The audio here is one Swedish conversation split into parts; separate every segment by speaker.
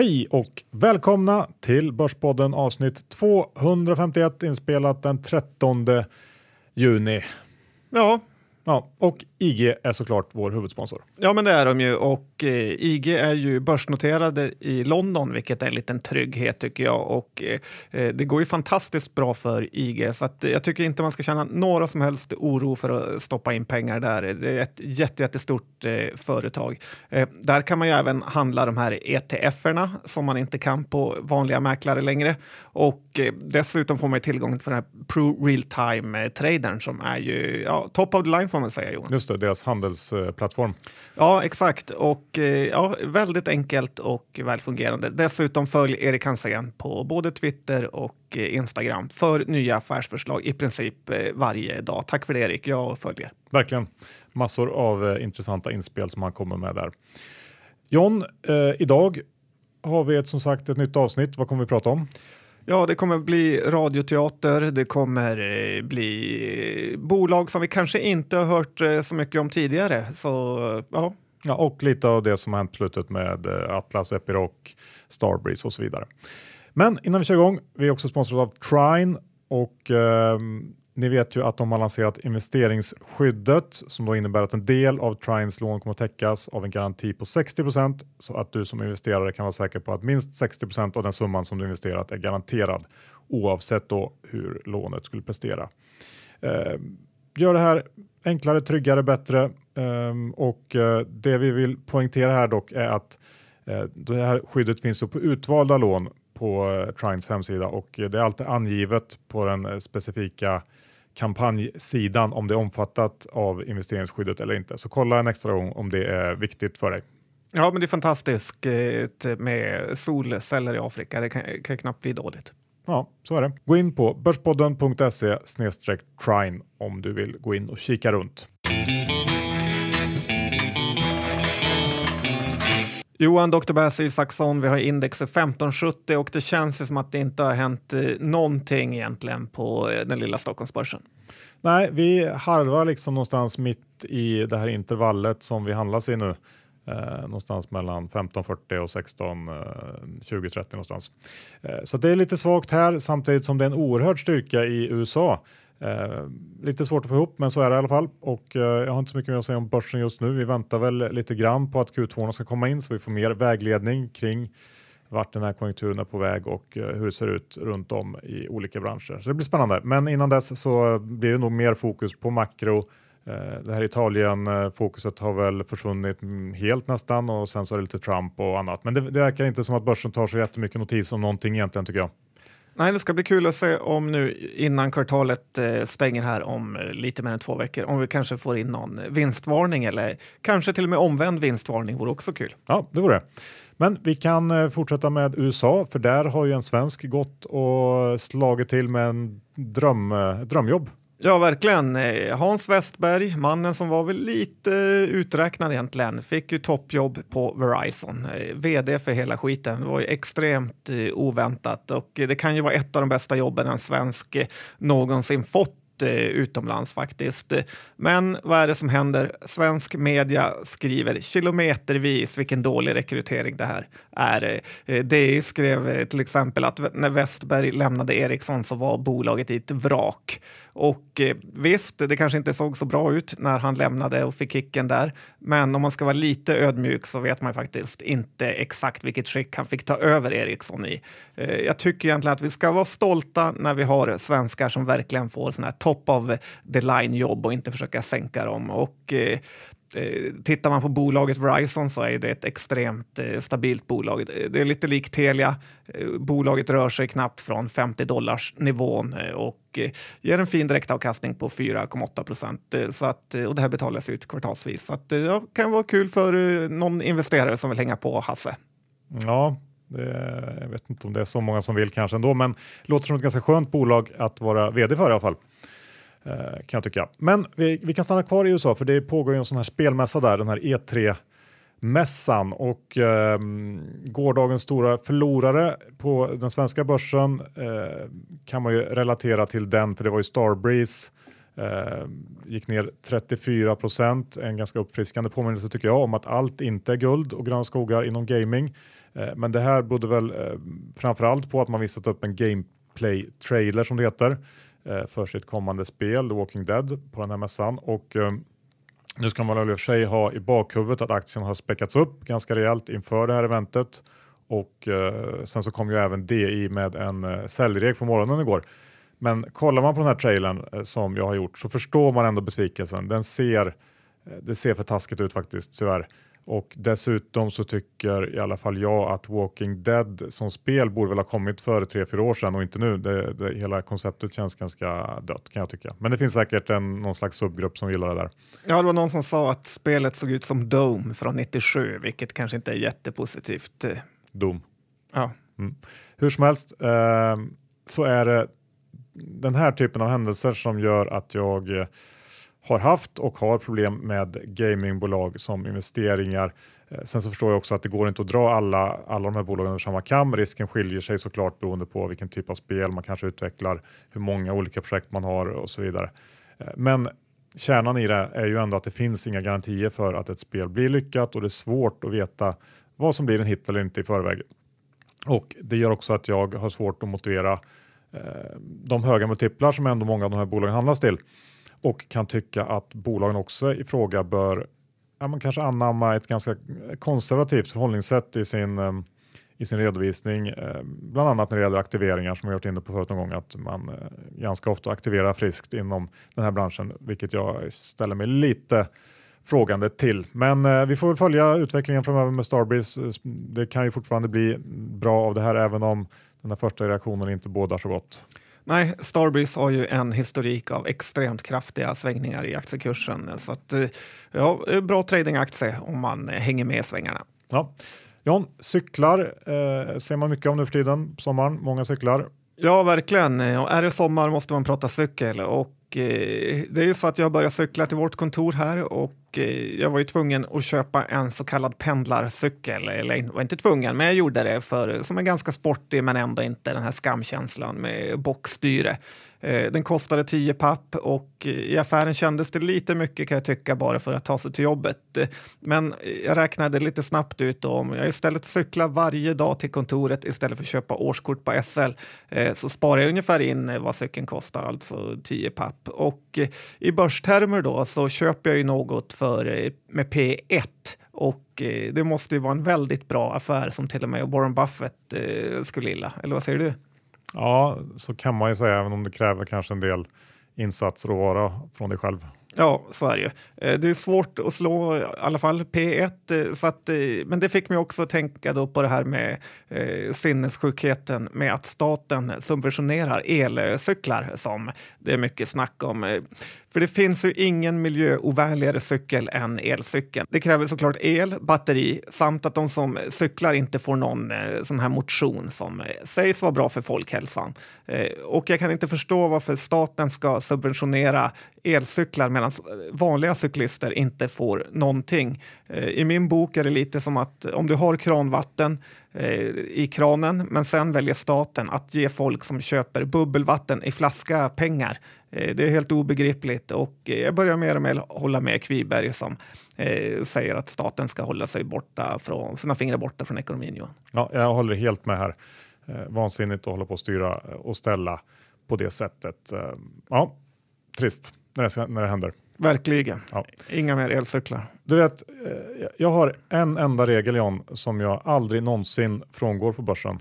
Speaker 1: Hej och välkomna till Börspodden avsnitt 251 inspelat den 13 juni.
Speaker 2: Ja,
Speaker 1: Ja, och IG är såklart vår huvudsponsor.
Speaker 2: ja, men det är de ju. Och eh, IG är ju börsnoterade i London, vilket är en liten trygghet tycker jag. Och eh, eh det går ju fantastiskt bra för IG, så att, eh, jag tycker inte man ska känna några som helst oro för att stoppa in pengar där. Det är ett jätte, jättestort eh, företag. Eh, där kan man ju även handla de här ETF-erna som man inte kan på vanliga mäklare längre. Och eh, dessutom får man ju tillgång till den här Pro Real Time-tradern som är ju ja, top of the line får man säga Johan.
Speaker 1: Just det, deras handelsplattform.
Speaker 2: Ja, exakt. Och eh, ja, väldigt enkelt och välfungerande. Dessutom följ Erik Hansén på både Twitter och eh, Instagram för nya affärsförslag i princip eh, varje dag. Tack för det Erik, jag följer.
Speaker 1: Verkligen massor av intressanta inspel som han kommer med där. John, eh, idag har vi ett, som sagt ett nytt avsnitt. Vad kommer vi prata om?
Speaker 2: Ja, det kommer bli radioteater, det kommer eh, bli bolag som vi kanske inte har hört eh, så mycket om tidigare. Så ja,
Speaker 1: Ja, och lite av det som har hänt på slutet med eh, Atlas, Epiroc, Starbreeze och så vidare. Men innan vi kör igång, vi är också sponsrade av Trine och eh, ni vet ju att de har lanserat investeringsskyddet som då innebär att en del av Trines lån kommer att täckas av en garanti på 60% så att du som investerare kan vara säker på att minst 60% av den summan som du investerat är garanterad oavsett då hur lånet skulle prestera. Eh, gör det här enklare, tryggare, bättre eh, och eh, det vi vill poängtera här dock är att eh, det här skyddet finns på utvalda lån på eh, Trines hemsida och eh, det är alltid angivet på den eh, specifika kampanjsidan om det är omfattat av investeringsskyddet eller inte. Så kolla en extra gång om det är viktigt för dig.
Speaker 2: ja men det är fantastiskt eh, med solceller i Afrika. Det kan, kan knappt bli dåligt.
Speaker 1: Ja, så är det. Gå in på börspodden.se trine om du vill gå in och kika runt.
Speaker 2: Johan, Dr. Bass Isaksson, vi har index 1570 och det känns som att det inte har hänt eh, någonting egentligen på eh, den lilla Stockholmsbörsen.
Speaker 1: Nej, vi harvar liksom någonstans mitt i det här intervallet som vi handlas i nu. Eh, någonstans mellan 15.40 och 16 eh, 20.30 någonstans. Eh, så det är lite svagt här samtidigt som det är en oerhörd styrka i USA. Eh, lite svårt att få ihop, men så är det i alla fall. Och eh, jag har inte så mycket mer att säga om börsen just nu. Vi väntar väl lite grann på att Q2 ska komma in så vi får mer vägledning kring vart den här konjunkturen är på väg och eh, hur det ser ut runt om i olika branscher. Så det blir spännande. Men innan dess så blir det nog mer fokus på makro. Eh, Det här Italien-fokuset har väl försvunnit helt nästan och sen så är det lite Trump och annat. Men det, det verkar inte som att börsen tar så jättemycket notis om någonting egentligen tycker jag.
Speaker 2: Nej, det ska bli kul att se om nu innan kvartalet eh, stänger här om lite mer än två veckor, om vi kanske får in någon vinstvarning eller kanske till och med omvänd vinstvarning vore också kul.
Speaker 1: Ja, det vore det. Men vi kan eh, fortsätta med USA, för där har ju en svensk gått och slagit till med en dröm, eh, drömjobb.
Speaker 2: Ja, verkligen. Eh, Hans Westberg, mannen som var väl lite eh, uträknad egentligen, fick ju toppjobb på Verizon. Eh, Vd för hela skiten. Det var ju extremt oväntat och det kan ju vara ett av de bästa jobben en svensk någonsin fått Eh, utomlands faktiskt. Men vad är det som händer? Svensk media skriver kilometervis vilken dålig rekrytering det här är. Eh, DI skrev eh, till exempel att när Westberg lämnade Ericsson så var bolaget i ett vrak. Och visst, det kanske inte såg så bra ut när han lämnade och fick kicken där. Men om man ska vara lite ödmjuk så vet man faktiskt inte exakt vilket skick han fick ta över Ericsson i. Jag tycker egentligen att vi ska vara stolta när vi har svenskar som verkligen får sådana här top of the line jobb och inte försöka sänka dem. Och eh, eh, Tittar man på bolaget Verizon så är det ett extremt eh, stabilt bolag. Det är lite likt Telia. Eh, bolaget rör sig knappt från 50 dollars nivån eh, och ger en fin direktavkastning på 4,8 procent. Så att, och det här betalas ut kvartalsvis. Så att, det ja, kan vara kul för någon investerare som vill hänga på Hasse.
Speaker 1: Ja, det, jag vet inte om det är så många som vill kanske ändå, men det låter som ett ganska skönt bolag att vara vd för i alla fall. Eh, kan jag tycka. Men vi, vi kan stanna kvar i USA för det pågår ju en sån här spelmässa där, den här E3 mässan och eh, gårdagens stora förlorare på den svenska börsen eh, kan man ju relatera till den för det var ju Starbreeze Eh, gick ner 34 procent, en ganska uppfriskande påminnelse tycker jag om att allt inte är guld och gröna skogar inom gaming. Eh, men det här berodde väl eh, framförallt på att man visat upp en gameplay-trailer som det heter Eh, för sitt kommande spel The Walking Dead på den här mässan. Och, eh, nu ska man väl i och för sig ha i bakhuvudet att aktien har späckats upp ganska rejält inför det här eventet och eh, sen så kom ju även DI med en eh, på morgonen igår. Men kollar man på den här trailern som jag har gjort så förstår man ändå besvikelsen. Den ser, det ser för taskigt ut faktiskt tyvärr. Och dessutom så tycker i alla fall jag att Walking Dead som spel borde väl ha kommit för 3-4 år sedan och inte nu. Det, det, hela konceptet känns ganska dött kan jag tycka. Men det finns säkert en, någon slags subgrupp som gillar det där.
Speaker 2: Ja, det var någon som sa att spelet såg ut som Dome från 97, vilket kanske inte är jättepositivt.
Speaker 1: Dom.
Speaker 2: Ja.
Speaker 1: Mm. Hur som helst eh, så är det den här typen av händelser som gör att jag eh, har haft och har problem med gamingbolag som investeringar. Eh, sen så förstår jag också att det går inte att dra alla, alla de här bolagen över samma kam. Risken skiljer sig såklart beroende på vilken typ av spel man kanske utvecklar, hur många olika projekt man har och så vidare. Eh, men kärnan i det är ju ändå att det finns inga garantier för att ett spel blir lyckat och det är svårt att veta vad som blir en hit eller inte i förväg. Och det gör också att jag har svårt att motivera eh, de höga multiplar som ändå många av de här bolagen handlas till och kan tycka att bolagen också i fråga bör ja, man kanske anamma ett ganska konservativt förhållningssätt i sin, eh, i sin redovisning. Eh, bland annat när det gäller aktiveringar som vi varit inne på förut någon gång att man eh, ganska ofta aktiverar friskt inom den här branschen, vilket jag ställer mig lite frågande till. Men eh, vi får väl följa utvecklingen framöver med Starbreeze. Det kan ju fortfarande bli bra av det här även om den här första reaktionen inte bådar så gott.
Speaker 2: Nej, Starbreeze har ju en historik av extremt kraftiga svängningar i aktiekursen. Så att, eh, ja, bra tradingaktie om man hänger med i svängarna.
Speaker 1: Ja. John, cyklar eh, ser man mycket av nu för tiden på sommaren. Många cyklar.
Speaker 2: Ja, verkligen. Och är det sommar måste man prata cykel. Och Eh, det är ju så att jag började cykla till vårt kontor här och eh, jag var ju tvungen att köpa en så kallad pendlarcykel. Eller var inte tvungen, men jag gjorde det för, som är ganska sportig men ändå inte den här skamkänslan med bockstyre. Eh, den kostade 10 papp och eh, i affären kändes det lite mycket kan jag tycka bara för att ta sig till jobbet. Men jag räknade lite snabbt ut om jag istället cyklar varje dag till kontoret istället för att köpa årskort på SL eh, så sparar jag ungefär in eh, vad cykeln kostar, alltså 10 papp. Och eh, i börstermer då så köper jag ju något för, eh, med P1 och eh, det måste ju vara en väldigt bra affär som till och med Warren Buffett skulle gilla. Eller vad säger du?
Speaker 1: Ja, så kan man ju säga, även om det kräver kanske en del insatsråvara från dig själv.
Speaker 2: Ja, så är det ju. Eh, det är svårt att slå i alla fall P1, eh, så att, eh, men det fick mig också att tänka då på det här med eh, sinnessjukheten med att staten subventionerar elcyklar som det är mycket snack om. För det finns ju ingen miljöovänligare cykel än elcykeln. Det kräver såklart el, batteri samt att de som cyklar inte får någon eh, sån här motion som eh, sägs vara bra för folkhälsan. Eh, och jag kan inte förstå varför staten ska subventionera elcyklar medan eh, vanliga cyklister inte får någonting. Eh, I min bok är det lite som att om du har kranvatten Eh, i kranen men sen väljer staten att ge folk som köper bubbelvatten i flaska pengar. Eh, det är helt obegripligt och jag börjar mer och mer hålla med Kviberg som eh, säger att staten ska hålla sig borta från, sina fingrar borta från ekonomin. Johan.
Speaker 1: Ja, jag håller helt med här. vansinnigt att hålla på att styra och ställa på det sättet. ja, trist när det, när det händer.
Speaker 2: Verkligen. Ja. Inga mer elcyklar.
Speaker 1: Du vet, eh, jag har en enda regel John som jag aldrig någonsin frångår på börsen.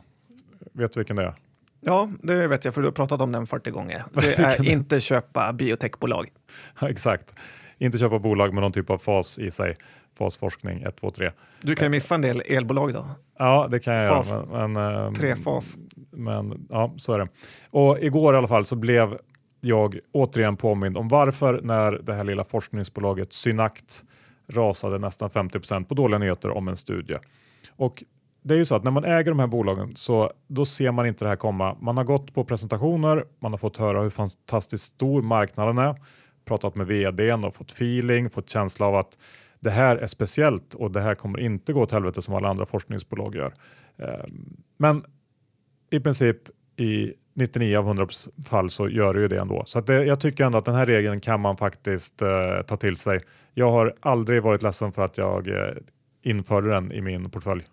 Speaker 1: Vet du vilken det är?
Speaker 2: Ja, det vet jag för du har pratat om den 40 gånger. Det är inte köpa biotechbolag.
Speaker 1: Ja, exakt. Inte köpa bolag med någon typ av fas i sig. Fasforskning 1, 2, 3.
Speaker 2: Du kan ju missa en del elbolag då.
Speaker 1: Ja, det kan jag
Speaker 2: fas.
Speaker 1: göra. Men, men,
Speaker 2: ehm, Tre fas.
Speaker 1: Men ja, så är det. Och igår i alla fall så blev jag återigen påmind om varför när det här lilla forskningsbolaget Synact rasade nästan 50% på dåliga nyheter om en studie. Och det är ju så att när man äger de här bolagen så då ser man inte det här komma. Man har gått på presentationer, man har fått höra hur fantastiskt stor marknaden är, pratat med vdn och fått feeling, fått känsla av att det här är speciellt och det här kommer inte gå åt helvete som alla andra forskningsbolag gör. Ehm, men i princip i 99 av 100 fall så gör det ju det ändå. Så att det, jag tycker ändå att den här regeln kan man faktiskt eh, ta till sig. Jag har aldrig varit ledsen för att jag eh, införde den i min portfölj.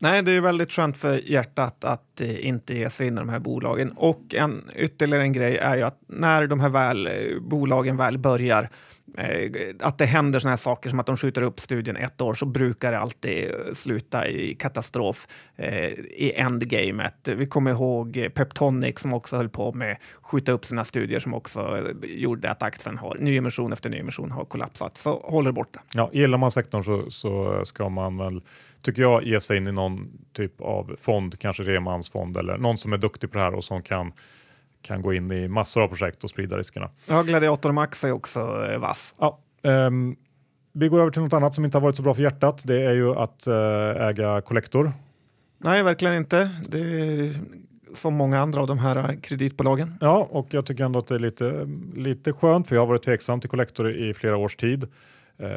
Speaker 2: Nej, det är väldigt skönt för hjärtat att eh, inte ge sig in i de här bolagen. Och en, ytterligare en grej är ju att när de här väl, eh, bolagen väl börjar Eh, att det händer såna här saker som att de skjuter upp studien ett år så brukar det alltid eh, sluta i katastrof eh, i endgamet. Vi kommer ihåg Peptonic som också höll på med att skjuta upp sina studier som också eh, gjorde att aktien har nyemission efter nyemission har kollapsat. Så håll det borta.
Speaker 1: Ja, gillar man sektorn så, så ska man väl tycker jag ge sig in i någon typ av fond, kanske remansfond eller någon som är duktig på det här och som kan kan gå in i massor av projekt och sprida riskerna.
Speaker 2: Ja, Gladiator Max är också eh, vass.
Speaker 1: Ja, um, vi går över till något annat som inte har varit så bra för hjärtat. Det är ju att uh, äga kollektor.
Speaker 2: Nej, verkligen inte. Det är som många andra av de här kreditbolagen.
Speaker 1: Ja, och jag tycker ändå att det är lite, lite skönt för jag har varit tveksam till kollektor i flera års tid. Uh,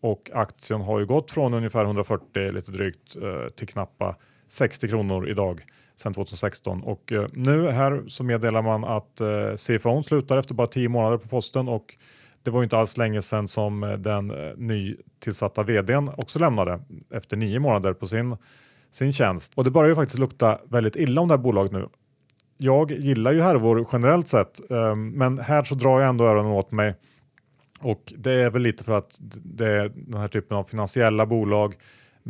Speaker 1: och aktien har ju gått från ungefär 140 lite drygt uh, till knappa 60 kronor idag sedan 2016 och eh, nu här så meddelar man att eh, CFO slutar efter bara 10 månader på posten och det var inte alls länge sedan som eh, den eh, nytillsatta vdn också lämnade efter nio månader på sin, sin tjänst. Och det börjar ju faktiskt lukta väldigt illa om det här bolaget nu. Jag gillar ju härvor generellt sett, ehm, men här så drar jag ändå öronen åt mig. Och det är väl lite för att det är den här typen av finansiella bolag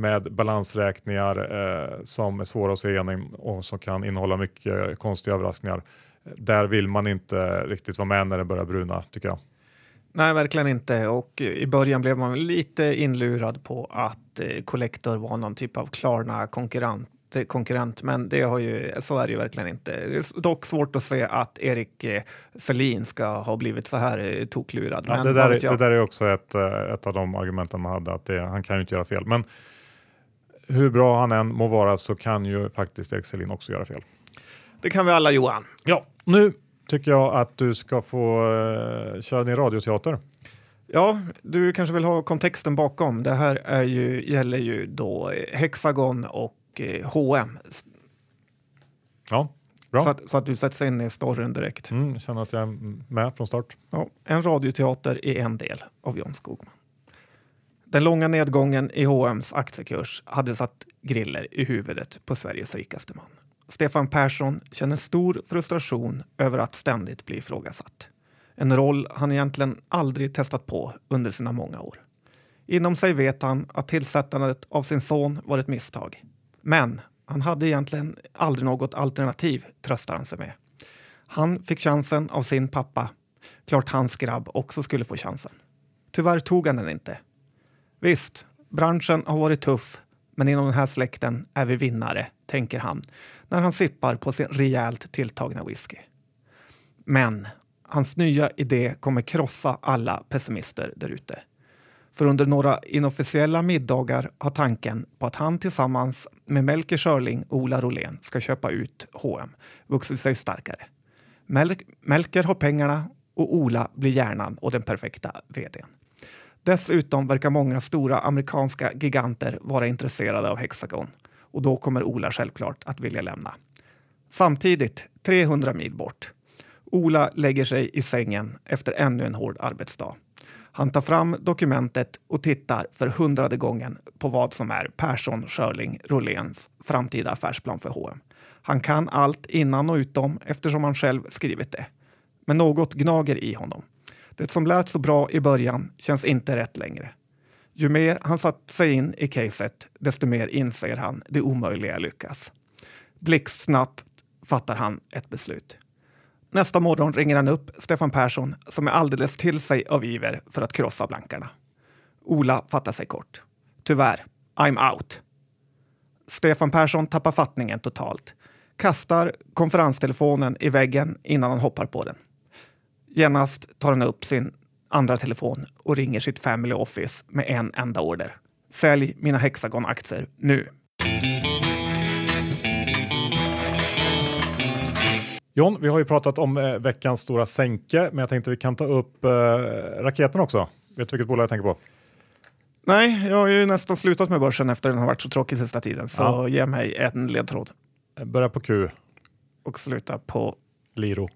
Speaker 1: med balansräkningar eh, som är svåra att se igenom och som kan innehålla mycket konstiga överraskningar. Där vill man inte riktigt vara med när det börjar bruna tycker jag.
Speaker 2: Nej, verkligen inte. Och i början blev man lite inlurad på att eh, Collector var någon typ av Klarna konkurrent konkurrent, men det har ju, så är det ju verkligen inte. Det är dock svårt att se att Erik eh, Selin ska ha blivit så här eh, toklurad.
Speaker 1: Ja, det, där, det där är också ett, ett av de argumenten man hade, att det, han kan ju inte göra fel. Men hur bra han än må vara så kan ju faktiskt Erik Selin också göra fel.
Speaker 2: Det kan vi alla Johan.
Speaker 1: Ja, nu tycker jag att du ska få uh, köra din radioteater.
Speaker 2: Ja, du kanske vill ha kontexten bakom. Det här är ju, gäller ju då Hexagon och eh, H&M.
Speaker 1: Ja, bra.
Speaker 2: Så att, så att du sätter sig in i storyn direkt.
Speaker 1: Mm, känner att jag är med från start.
Speaker 2: Ja, en radioteater är en del av John Skogman. Den långa nedgången i H&M's aktiekurs hade satt griller i huvudet på Sveriges rikaste man. Stefan Persson känner stor frustration över att ständigt bli ifrågasatt. En roll han egentligen aldrig testat på under sina många år. Inom sig vet han att tillsättandet av sin son var ett misstag. Men han hade egentligen aldrig något alternativ, tröstar han sig med. Han fick chansen av sin pappa. Klart hans grabb också skulle få chansen. Tyvärr tog han den inte Visst, branschen har varit tuff, men inom den här släkten är vi vinnare, tänker han när han sippar på sin rejält tilltagna whisky. Men hans nya idé kommer krossa alla pessimister därute. För under några inofficiella middagar har tanken på att han tillsammans med Melker Schörling och Ola Rolén ska köpa ut H&M vuxit sig starkare. Mel Melker har pengarna och Ola blir hjärnan och den perfekta vdn. Dessutom verkar många stora amerikanska giganter vara intresserade av Hexagon och då kommer Ola självklart att vilja lämna. Samtidigt, 300 mil bort. Ola lägger sig i sängen efter ännu en hård arbetsdag. Han tar fram dokumentet och tittar för hundrade gången på vad som är Persson Schörling Roléns framtida affärsplan för H&M. Han kan allt innan och utom eftersom han själv skrivit det. Men något gnager i honom. Det som lät så bra i början känns inte rätt längre. Ju mer han satt sig in i caset, desto mer inser han det omöjliga lyckas. Blixtsnabbt fattar han ett beslut. Nästa morgon ringer han upp Stefan Persson som är alldeles till sig av iver för att krossa blankarna. Ola fattar sig kort. Tyvärr, I'm out. Stefan Persson tappar fattningen totalt. Kastar konferenstelefonen i väggen innan han hoppar på den. Genast tar han upp sin andra telefon och ringer sitt Family Office med en enda order. Sälj mina Hexagon-aktier nu.
Speaker 1: John, vi har ju pratat om eh, veckans stora sänke, men jag tänkte vi kan ta upp eh, raketen också. Vet du vilket bolag jag tänker på?
Speaker 2: Nej, jag har ju nästan slutat med börsen efter den har varit så tråkig sista tiden, så ja. ge mig en ledtråd.
Speaker 1: Börja på Q.
Speaker 2: och slutar på...
Speaker 1: Liro.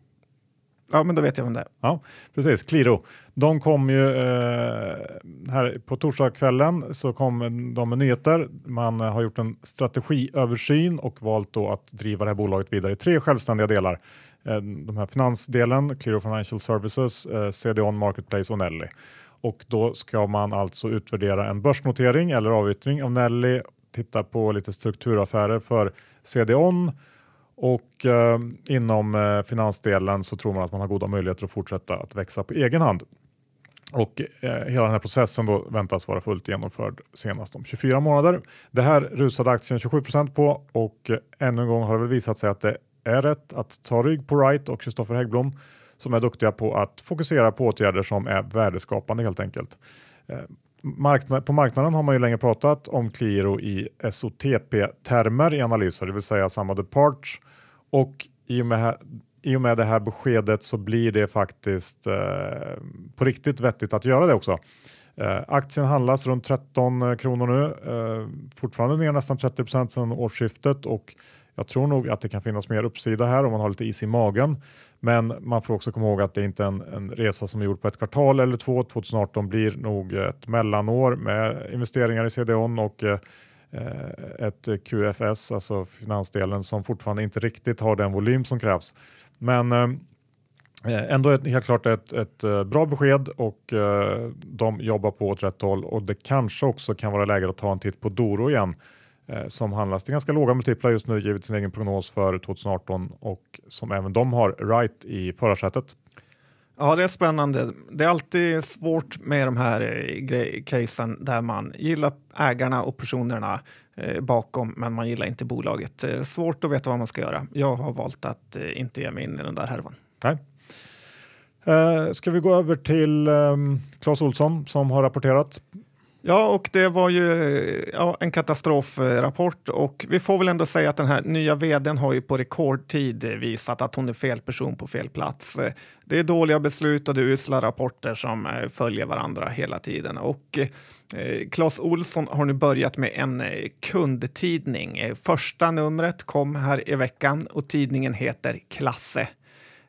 Speaker 2: Ja, men då vet jag vem det är.
Speaker 1: Ja, precis. Qliro. De kom ju eh, här på torsdagskvällen så kom de med nyheter. Man eh, har gjort en strategiöversyn och valt då att driva det här bolaget vidare i tre självständiga delar. Eh, de här finansdelen, Qliro Financial Services, eh, CDON Marketplace och Nelly. Och då ska man alltså utvärdera en börsnotering eller avyttring av Nelly, titta på lite strukturaffärer för CDON och eh, inom eh, finansdelen så tror man att man har goda möjligheter att fortsätta att växa på egen hand. Och eh, hela den här processen då väntas vara fullt genomförd senast om 24 månader. Det här rusade aktien 27% på och eh, ännu en gång har det väl visat sig att det är rätt att ta rygg på Wright och Kristoffer Häggblom som är duktiga på att fokusera på åtgärder som är värdeskapande helt enkelt. Eh, Marknad, på marknaden har man ju länge pratat om Qliro i SOTP-termer i analyser, det vill säga samma parts och i och med, i och med det här beskedet så blir det faktiskt eh, på riktigt vettigt att göra det också. Eh, aktien handlas runt 13 kronor nu, eh, fortfarande ner nästan 30 procent sedan årsskiftet och jag tror nog att det kan finnas mer uppsida här om man har lite is i magen. Men man får också komma ihåg att det inte är en, en resa som är gjord på ett kvartal eller två. 2018 blir nog ett mellanår med investeringar i CDON och eh, ett QFS, alltså finansdelen som fortfarande inte riktigt har den volym som krävs. Men eh, eh ändå ett, helt klart ett, ett eh, bra besked och eh, de jobbar på åt rätt håll och det kanske också kan vara läge att ta en titt på Doro igen som handlas till ganska låga multiplar just nu givet sin egen prognos för 2018 och som även de har right i förarsätet.
Speaker 2: Ja, det är spännande. Det är alltid svårt med de här eh, casen där man gillar ägarna och personerna eh, bakom, men man gillar inte bolaget. svårt att veta vad man ska göra. Jag har valt att inte ge mig in i den där härvan.
Speaker 1: Nej. ska vi gå över till um, Claes Olsson som har rapporterat
Speaker 2: Ja, och det var ju eh, ja, en katastrofrapport och vi får väl ändå säga att den här nya vdn har ju på rekordtid visat att hon är fel person på fel plats. Eh, det är dåliga beslut och det är usla rapporter som eh, följer varandra hela tiden och eh, Clas Olsson har nu börjat med en kundtidning. Första numret kom här i veckan och tidningen heter Klasse.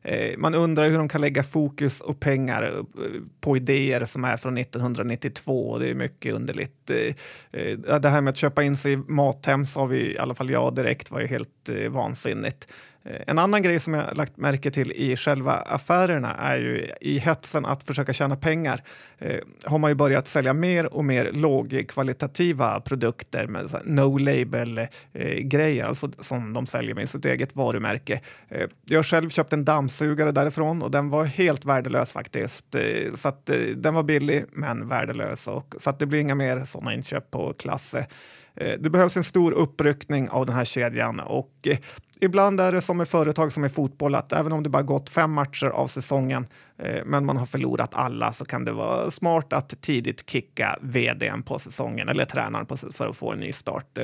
Speaker 2: Eh, man undrar hur de kan lägga fokus och pengar eh, på idéer som är från 1992. Det är mycket underligt. Eh, det här med att köpa in sig i Mathem sa vi, i alla fall jag direkt, var ju helt vansinnigt. Eh, en annan grej som jag lagt märke till i själva affärerna är ju i hetsen att försöka tjäna pengar eh, har man ju börjat sälja mer och mer lågkvalitativa produkter med no label eh, grejer, alltså som de säljer med sitt eget varumärke. Eh, jag har själv köpt en dammsugare därifrån och den var helt värdelös faktiskt. Eh, så att, eh, den var billig men värdelös och, så att det blir inga mer sådana inköp på Klasse. Eh, det behövs en stor uppryckning av den här kedjan och eh, ibland är det som med företag som är fotboll, att även om det bara gått fem matcher av säsongen eh, men man har förlorat alla så kan det vara smart att tidigt kicka vdn på säsongen eller tränaren för att få en ny start.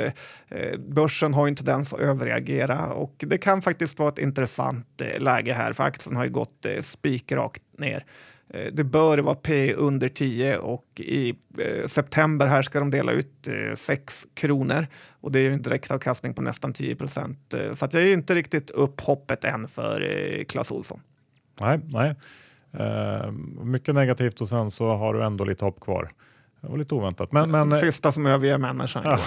Speaker 2: Börsen har ju en tendens att överreagera och det kan faktiskt vara ett intressant läge här för aktien har ju gått spikrakt ner. Eh, det bör vara P under 10 och i eh, september här ska de dela ut eh, 6 kronor och det är ju en direktavkastning på nästan 10 procent. Så att jag är inte riktigt upp hoppet än för Clas Olsson.
Speaker 1: Nej, nej. Uh, mycket negativt och sen så har du ändå lite hopp kvar. Det var lite oväntat. Men, men,
Speaker 2: Sista som överger människan. Ja,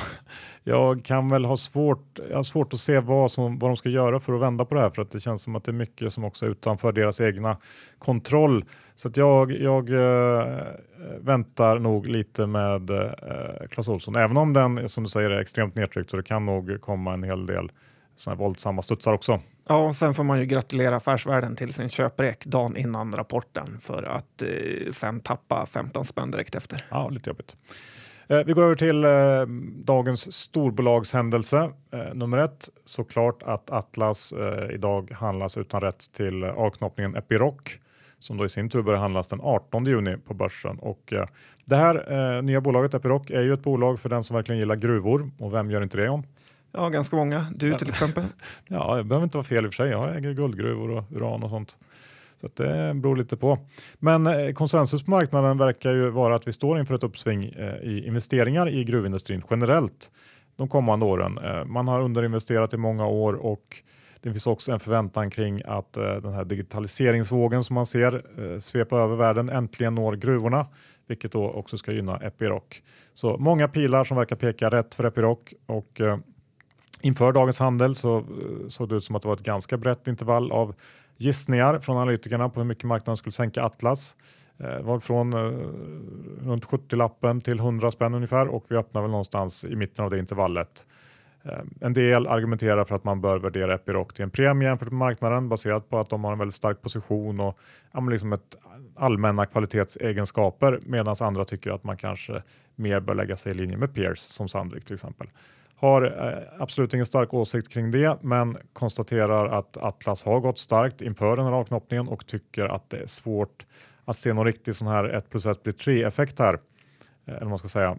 Speaker 1: jag kan väl ha svårt, jag har svårt att se vad, som, vad de ska göra för att vända på det här för att det känns som att det är mycket som också är utanför deras egna kontroll. Så att jag, jag äh, väntar nog lite med äh, Clas Ohlson, även om den som du säger är extremt nedtryckt så det kan nog komma en hel del såna våldsamma studsar också.
Speaker 2: Ja, och sen får man ju gratulera Affärsvärlden till sin köprek dagen innan rapporten för att eh, sen tappa 15 spänn direkt efter.
Speaker 1: Ja, lite jobbigt. Eh, vi går över till eh, dagens storbolagshändelse. Eh, nummer ett, såklart att Atlas eh, idag handlas utan rätt till avknoppningen Epiroc som då i sin tur börjar handlas den 18 juni på börsen. Och, eh, det här nya bolaget Epiroc är ju ett bolag för den som verkligen gillar gruvor och vem gör inte det om?
Speaker 2: Ja, ganska många. Du till exempel.
Speaker 1: ja, det behöver inte vara fel i och för sig. Jag äger guldgruvor och uran och sånt. Så det beror lite på. Men eh, konsensus på marknaden verkar ju vara att vi står inför ett uppsving eh, i investeringar i gruvindustrin generellt de kommande åren. Eh, man har underinvesterat i många år och Det finns också en förväntan kring att den här digitaliseringsvågen som man ser svepa över världen äntligen når gruvorna, vilket då också ska gynna Epiroc. Så många pilar som verkar peka rätt för Epiroc och inför dagens handel så eh, såg det ut som att det var ett ganska brett intervall av gissningar från analytikerna på hur mycket marknaden skulle sänka Atlas. Det var från eh, runt 70-lappen till 100 spänn ungefär och vi öppnar väl någonstans i mitten av det intervallet. En del argumenterar för att man bör värdera Epiroc till en premie jämfört med marknaden baserat på att de har en väldigt stark position och liksom ett allmänna kvalitetsegenskaper medan andra tycker att man kanske mer bör lägga sig i linje med Peers som Sandvik till exempel. Har eh, absolut ingen stark åsikt kring det, men konstaterar att Atlas har gått starkt inför den här avknoppningen och tycker att det är svårt att se någon riktig sån här 1 plus 1 blir 3 effekt här. Eh, eller man ska säga.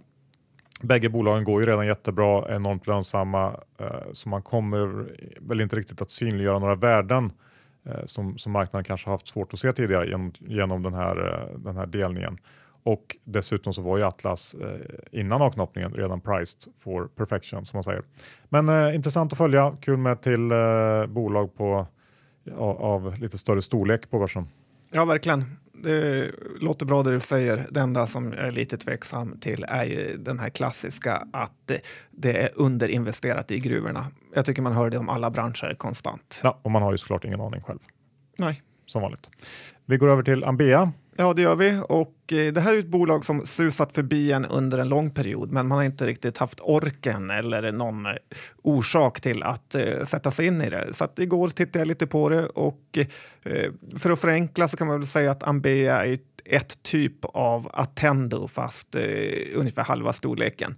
Speaker 1: Bägge bolagen går ju redan jättebra, enormt lönsamma, eh, så man kommer väl inte riktigt att synliggöra några värden som, som marknaden kanske haft svårt att se tidigare genom, genom den, här, den här delningen. Och dessutom så var ju Atlas eh, innan avknoppningen redan priced for perfection som man säger. Men eh, intressant att följa, kul med till eh, bolag på, av, av, lite större storlek på börsen.
Speaker 2: Ja, verkligen. Det låter bra det du säger. Det enda som jag är lite tveksam till är ju den här klassiska att det är underinvesterat i gruvorna. Jag tycker man hör det om alla branscher konstant.
Speaker 1: Ja, och man har ju såklart ingen aning själv.
Speaker 2: Nej.
Speaker 1: Som vanligt. Vi går över till Ambea
Speaker 2: Ja, det gör vi. Och eh, det här är ett bolag som susat förbi en under en lång period, men man har inte riktigt haft orken eller någon eh, orsak till att eh, sätta sig in i det. Så att igår tittade jag lite på det och eh, för att förenkla så kan man väl säga att Ambea är ett typ av Attendo fast eh, ungefär halva storleken.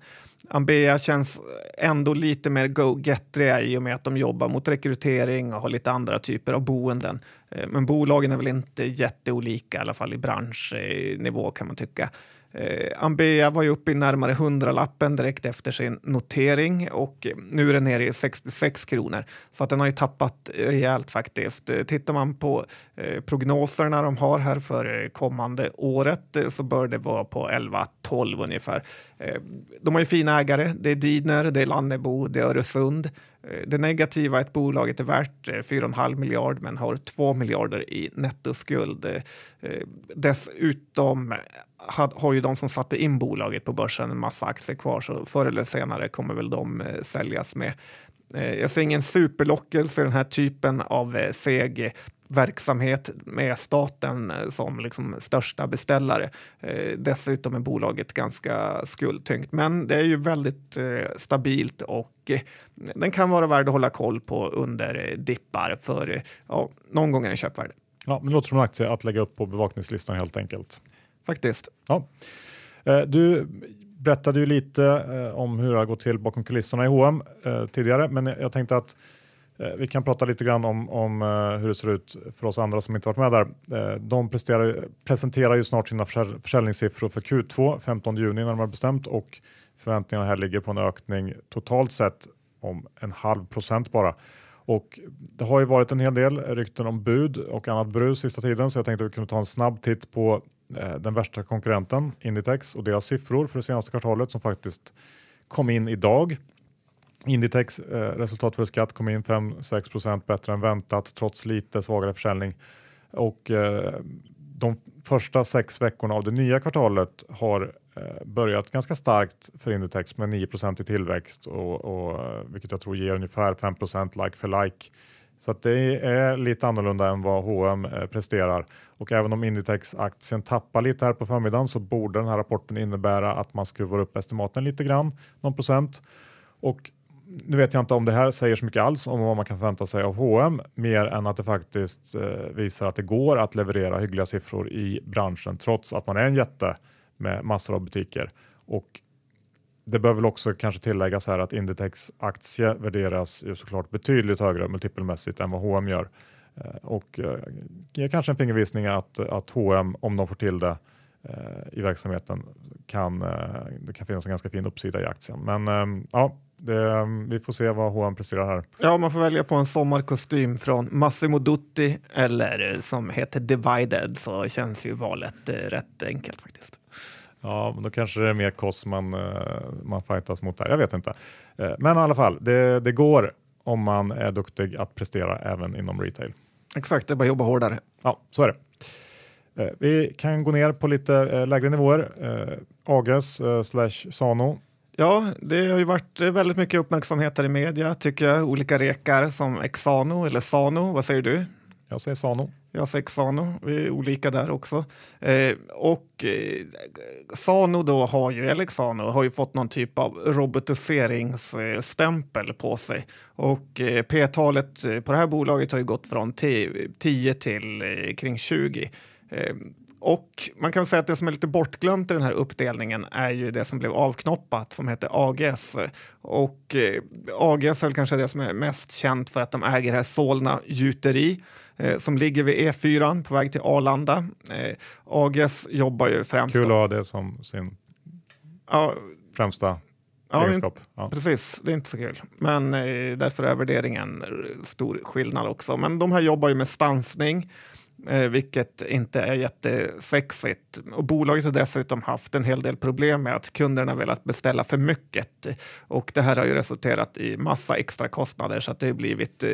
Speaker 2: Ambea känns ändå lite mer go-gettriga i och med att de jobbar mot rekrytering och har lite andra typer av boenden. Eh, men bolagen är väl inte jätteolika, i alla fall i branschnivå kan man tycka. Eh, Ambea var ju uppe i närmare 100-lappen direkt efter sin notering och eh, nu är den nere i 66 kronor. Så att den har ju tappat rejält faktiskt. Eh, tittar man på eh, prognoserna de har här för eh, kommande året eh, så bör det vara på 11-12 ungefär. Eh, de har ju fina ägare. Det är Didner, det är Lannebo, det är Öresund. Eh, det negativa är att bolaget är värt eh, 4,5 miljard men har 2 miljarder i nettoskuld. Eh, dessutom har ju de som satte in bolaget på börsen en massa aktier kvar så förr eller senare kommer väl de säljas med. Jag ser ingen superlockelse i den här typen av seg verksamhet med staten som liksom största beställare. dessutom är bolaget ganska skuldtyngt, men det är ju väldigt stabilt och den kan vara värd att hålla koll på under dippar för ja, någon gång är den köpvärd.
Speaker 1: Ja, men det låter som en aktie att lägga upp på bevakningslistan helt enkelt
Speaker 2: faktiskt.
Speaker 1: Ja. Eh, du berättade ju lite eh, om hur det har gått till bakom kulisserna i H&M tidigare, men jag tänkte att Eh, vi kan prata lite grann om, om eh, hur det ser ut för oss andra som inte varit med där. Eh, de presenterar ju snart sina försäljningssiffror för Q2, 15 juni närmare bestämt och förväntningarna här ligger på en ökning totalt sett om en halv procent bara. Och det har ju varit en hel del rykten om bud och annat brus sista tiden så jag tänkte att vi kunde ta en snabb titt på den värsta konkurrenten Inditex och deras siffror för det senaste kvartalet som faktiskt kom in idag. Inditex eh, resultat för skatt kom in 5-6% bättre än väntat trots lite svagare försäljning. Och eh, de första sex veckorna av det nya kvartalet har eh, börjat ganska starkt för Inditex med 9% i tillväxt och, och, eh, vilket jag tror ger ungefär 5% like for like så att det är lite annorlunda än vad H&M presterar. Och även om Inditex-aktien tappar lite här på förmiddagen så borde den här rapporten innebära att man skruvar upp estimaten lite grann, någon procent. Och nu vet jag inte om det här säger så mycket alls om vad man kan förvänta sig av H&M mer än att det faktiskt eh, visar att det går att leverera hyggliga siffror i branschen trots att man är en jätte med massor av butiker. Och det bör väl också kanske tilläggas här att Inditex aktie värderas ju såklart betydligt högre multipelmässigt än vad H&M gör. Eh, och eh, ger kanske en fingervisning att, att H&M om de får till det eh, i verksamheten kan eh, det kan finnas en ganska fin uppsida i aktien. Men ja, det, vi får se vad H&M presterar här.
Speaker 2: Ja, man får välja på en sommarkostym från Massimo Dutti eller som heter Divided så känns ju valet rätt enkelt faktiskt.
Speaker 1: Ja, men då kanske det är mer kost man, man fightas mot där. Jag vet inte. Men i alla fall, det, det går om man är duktig att prestera även inom retail.
Speaker 2: Exakt, det är bara att jobba hårdare.
Speaker 1: Ja, så är det. Eh, vi kan gå ner på lite eh, lägre nivåer. Eh, Ages slash Sano.
Speaker 2: Ja, det har ju varit väldigt mycket uppmärksamhet här i media tycker jag. Olika rekar som Exano eller Sano. Vad säger du?
Speaker 1: Jag säger Sano.
Speaker 2: Jag säger Xano, vi är olika där också. Eh, och eh, Sano då har ju, eller Xano, har ju fått någon typ av robotiseringsstämpel på sig. Och eh, P-talet på det här bolaget har ju gått från 10 till eh, kring 20. Och man kan väl säga att det som är lite bortglömt i den här uppdelningen är ju det som blev avknoppat som heter AGS. Och eh, AGS är väl kanske det som är mest känt för att de äger här Solna gjuteri eh, som ligger vid E4 på väg till Arlanda. Eh, AGS jobbar ju främst...
Speaker 1: Kul att ha det som sin ja, främsta ja, egenskap.
Speaker 2: Ja. Precis, det är inte så kul. Men eh, därför är värderingen stor skillnad också. Men de här jobbar ju med stansning Eh, vilket inte är jättesexigt. Och bolaget har dessutom haft en hel del problem med att kunderna velat beställa för mycket. Och det här har ju resulterat i massa extra kostnader så att det har blivit eh,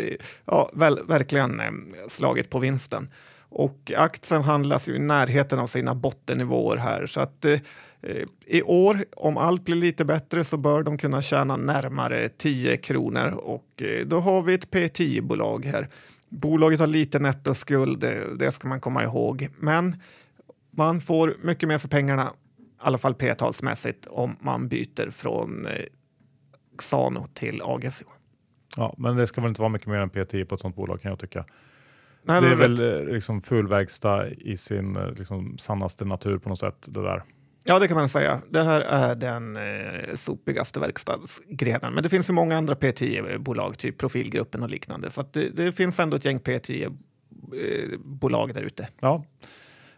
Speaker 2: ja, väl, verkligen eh, slagit på vinsten. Och aktien handlas ju i närheten av sina bottennivåer här så att eh, i år, om allt blir lite bättre, så bör de kunna tjäna närmare 10 kronor och eh, då har vi ett P10-bolag här. Bolaget har lite nettoskuld, det, det ska man komma ihåg. Men man får mycket mer för pengarna, i alla fall p-talsmässigt, om man byter från eh, Xano till AGSO.
Speaker 1: Ja, men det ska väl inte vara mycket mer än P10 på ett sånt bolag kan jag tycka. Nej, det är väl eh, liksom fullverkstad i sin eh, liksom, sannaste natur på något sätt. Det där.
Speaker 2: Ja, det kan man säga. Det här är den eh, sopigaste verkstadsgrenen. Men det finns ju många andra P10-bolag, typ Profilgruppen och liknande. Så det, det, finns ändå ett gäng P10-bolag där ute.
Speaker 1: Ja,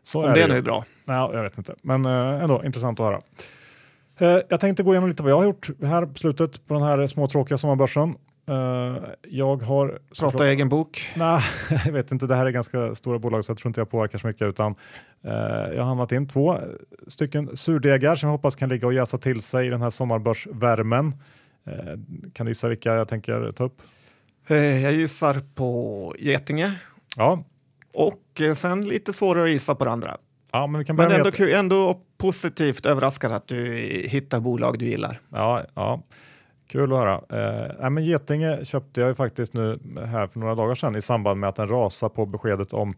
Speaker 1: så
Speaker 2: Om
Speaker 1: är
Speaker 2: det,
Speaker 1: det
Speaker 2: nu är bra.
Speaker 1: Ja, jag vet inte, men eh, ändå intressant att höra. Eh, jag tänkte gå igenom lite vad jag har gjort här på slutet på den här småtråkiga sommarbörsen. Uh, jag har...
Speaker 2: Prata egen bok?
Speaker 1: Nej, jag vet inte. Det här är ganska stora bolag så jag tror inte jag påverkar så mycket. Utan, uh, jag har handlat in två stycken surdegar som jag hoppas kan ligga och jäsa till sig i den här sommarbörsvärmen. Uh, kan du gissa vilka jag tänker ta upp?
Speaker 2: Jag gissar på Getinge.
Speaker 1: Ja.
Speaker 2: Och sen lite svårare att gissa på det andra.
Speaker 1: Ja, men vi kan
Speaker 2: men ändå, ändå positivt överraskad att du hittar bolag du gillar.
Speaker 1: Ja, ja. Kul att höra. Eh, men Getinge köpte jag ju faktiskt nu här för några dagar sedan i samband med att den rasade på beskedet om,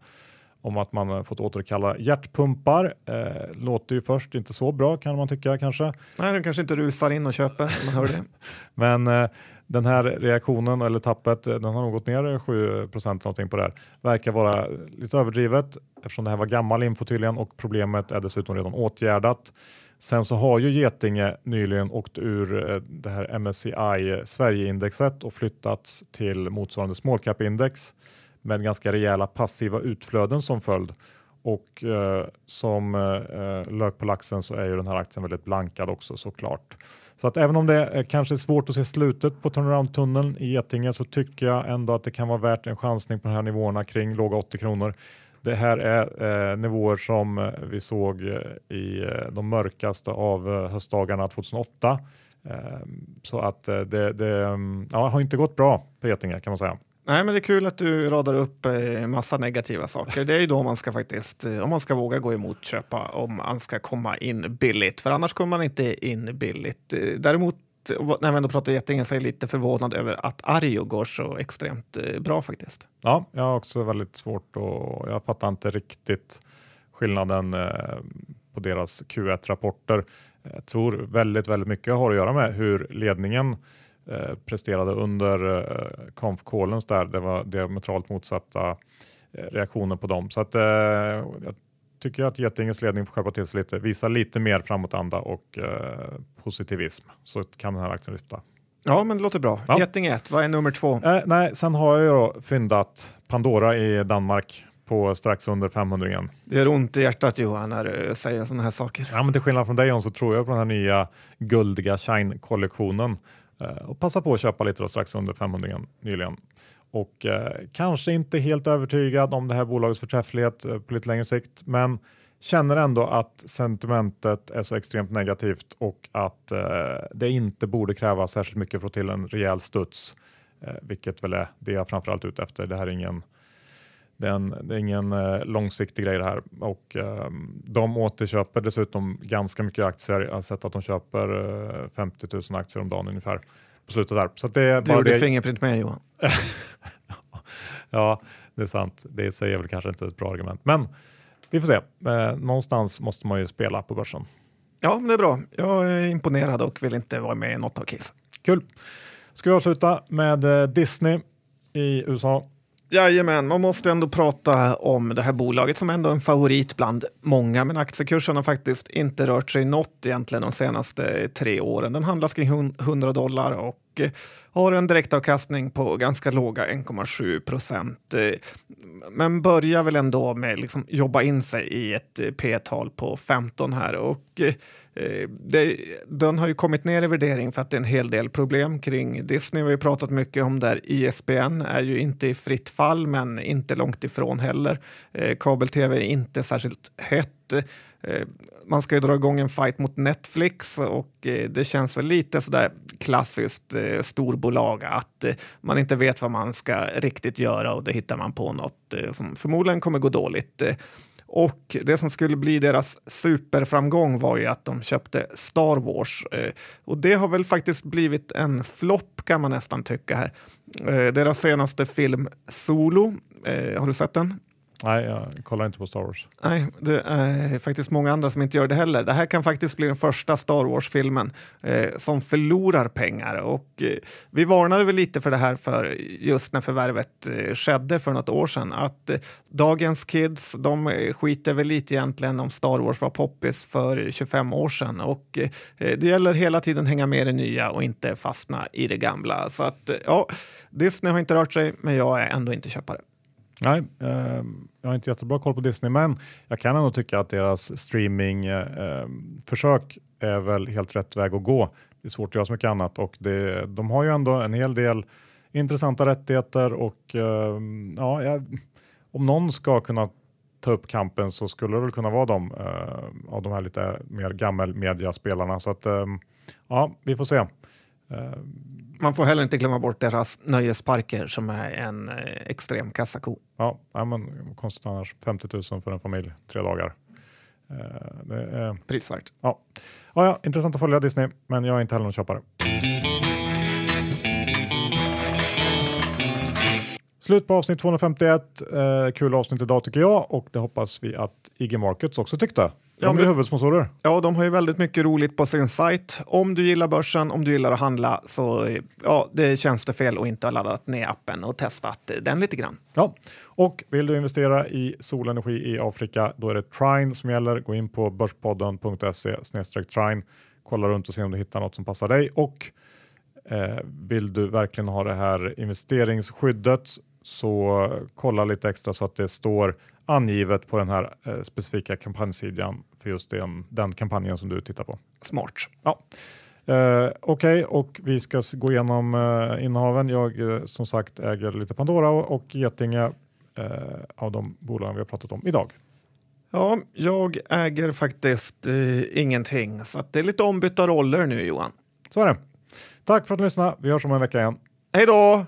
Speaker 1: om att man fått återkalla hjärtpumpar. Eh, låter ju först inte så bra kan man tycka kanske.
Speaker 2: Nej, den kanske inte rusar in och köper man hör det.
Speaker 1: men eh, den här reaktionen eller tappet, eh, den har nog gått ner 7 någonting på det här. Verkar vara lite överdrivet eftersom det här var gammal info tydligen och problemet är dessutom redan åtgärdat. Sen så har ju Getinge nyligen åkt ur eh, det här MSCI eh, Sverigeindexet och flyttats till motsvarande small cap index med ganska rejäla passiva utflöden som följd. Och eh, som eh, lök på laxen så är ju den här aktien väldigt blankad också såklart. Så att även om det är kanske är svårt att se slutet på turnaround-tunneln i Getinge så tycker jag ändå att det kan vara värt en chansning på de här nivåerna kring låga 80 kronor. Det här är eh, nivåer som eh, vi såg eh, i eh, de mörkaste av eh, höstdagarna 2008. Eh, så att det, det mm, ja, har inte gått bra på Getinge kan man säga.
Speaker 2: Nej, men det är kul att du radar upp eh, massa negativa saker. Det är ju då man ska faktiskt, eh, om man ska våga gå emot köpa, om man ska komma in billigt. För annars kommer man inte in billigt. Eh, däremot när vi ändå pratar Getinge så är jag lite förvånad över att Arjo går så extremt eh, bra faktiskt.
Speaker 1: Ja, jag har också väldigt svårt och jag fattar inte riktigt skillnaden eh, på deras Q1-rapporter. Jag tror väldigt, väldigt mycket har att göra med hur ledningen eh, presterade under eh, konf där. Det var diametralt motsatta reaktioner på dem. Så att, jag tycker att Getinges ledning får skärpa till sig lite, visa lite mer framåtanda och eh, positivism så kan den här aktien lyfta.
Speaker 2: Ja, men det låter bra. Ja. Getinge 1, vad är nummer två?
Speaker 1: Eh, nej, sen har jag ju då fyndat Pandora i Danmark på strax under 500 igen.
Speaker 2: Det gör ont i hjärtat Johan när du säger sådana här saker.
Speaker 1: Ja, men till skillnad från dig John så tror jag på den här nya guldiga Shine-kollektionen eh, Eh, och passa på att köpa lite då strax under 500 nyligen och eh, kanske inte helt övertygad om det här bolagets förträfflighet eh, på lite längre sikt, men känner ändå att sentimentet är så extremt negativt och att eh, det inte borde krävas särskilt mycket för att få till en rejäl studs. eh, vilket väl är det jag framförallt är ute efter. Det här är ingen det är, en, det är ingen eh, långsiktig grej det här och eh, de återköper dessutom ganska mycket aktier. Jag har sett att de köper eh, 50 000 aktier om dagen ungefär på slutet där. Så det, är
Speaker 2: det gjorde det... Fingerprint med Johan.
Speaker 1: ja, det är sant. Det är väl kanske inte ett bra argument, men vi får se. Eh, någonstans måste man ju spela på börsen.
Speaker 2: Ja, det är bra. Jag är imponerad och vill inte vara med i något av casen.
Speaker 1: Kul. Ska vi avsluta med eh, Disney i USA
Speaker 2: Jajamän, man måste ändå prata om det här bolaget som ändå är en favorit bland många, men aktiekursen har faktiskt inte rört sig något egentligen de senaste tre åren. Den handlas kring 100 dollar och eh, har en direktavkastning på ganska låga 1,7 procent. Eh, men börjar väl ändå med liksom jobba in sig i ett eh, P-tal på 15 här och eh, det, den har ju kommit ner i värdering för att det är en hel del problem kring Disney. Vi har ju pratat mycket om där ISBN är ju inte i fritt fall, men inte långt ifrån heller. Kabel-tv är inte särskilt hett. Man ska ju dra igång en fight mot Netflix och eh, det känns väl lite sådär klassiskt eh, storbolag att eh, man inte vet vad man ska riktigt göra och då hittar man på något som förmodligen kommer gå dåligt. Och det som skulle bli deras superframgång var ju att de köpte Star Wars. Och det har väl faktiskt blivit en flopp kan man nästan tycka här. Deras senaste film Solo, har du sett den?
Speaker 1: Nej, jag kollar inte på Star Wars.
Speaker 2: Nej, det är faktiskt många andra som inte gör det heller. Det här kan faktiskt bli den första Star Wars-filmen eh, som förlorar pengar. Och, eh, vi varnade väl lite för det här för just när förvärvet eh, skedde för något år sedan. Att eh, dagens kids, de eh, skiter väl lite egentligen om Star Wars var poppis för 25 år sedan. Och eh, det gäller hela tiden hänga med i det nya och inte fastna i det gamla. Så att eh, ja, Disney har inte rört sig, men jag är ändå inte köpare.
Speaker 1: Nej, eh, jag har inte jättebra koll på Disney, men jag kan ändå tycka att deras streamingförsök ehm, eh, är väl helt rätt väg att gå. Det är svårt att göra så mycket annat och det, de har ju ändå en hel del intressanta rättigheter och eh, ja, jag, om någon ska kunna ta upp kampen så skulle det väl kunna vara de eh, av de här lite mer gammelmediaspelarna. Så att ehm, ja, vi får se.
Speaker 2: Ehm, man får heller inte glömma bort deras nöjesparker som är en eh, extrem kassako.
Speaker 1: Ja, ja men konstigt annars. 50 000 för en familj, tre dagar.
Speaker 2: Eh, är, Prisvärt.
Speaker 1: Ja. Ja, ja, intressant att följa Disney, men jag är inte heller någon köpare. Slut på avsnitt 251. Eh, kul avsnitt idag tycker jag och det hoppas vi att IG Markets också tyckte. De är huvudsponsorer.
Speaker 2: Ja, de har ju väldigt mycket roligt på sin sajt. Om du gillar börsen, om du gillar att handla, så ja, det känns det fel att inte ha laddat ner appen och testat den lite grann.
Speaker 1: Ja, och vill du investera i solenergi i Afrika, då är det Trine som gäller. Gå in på börspodden.se trine, kolla runt och se om du hittar något som passar dig och eh, vill du verkligen ha det här investeringsskyddet så kolla lite extra så att det står angivet på den här eh, specifika kampanjsidan för just den, den kampanjen som du tittar på.
Speaker 2: Smart.
Speaker 1: Ja. Eh, Okej, okay, och vi ska gå igenom eh, innehaven. Jag eh, som sagt äger lite Pandora och, och Getinge eh, av de bolagen vi har pratat om idag.
Speaker 2: Ja, jag äger faktiskt eh, ingenting, så det är lite ombytta roller nu Johan.
Speaker 1: Så är det. Tack för att du lyssnade. Vi hörs om en vecka igen.
Speaker 2: Hej då!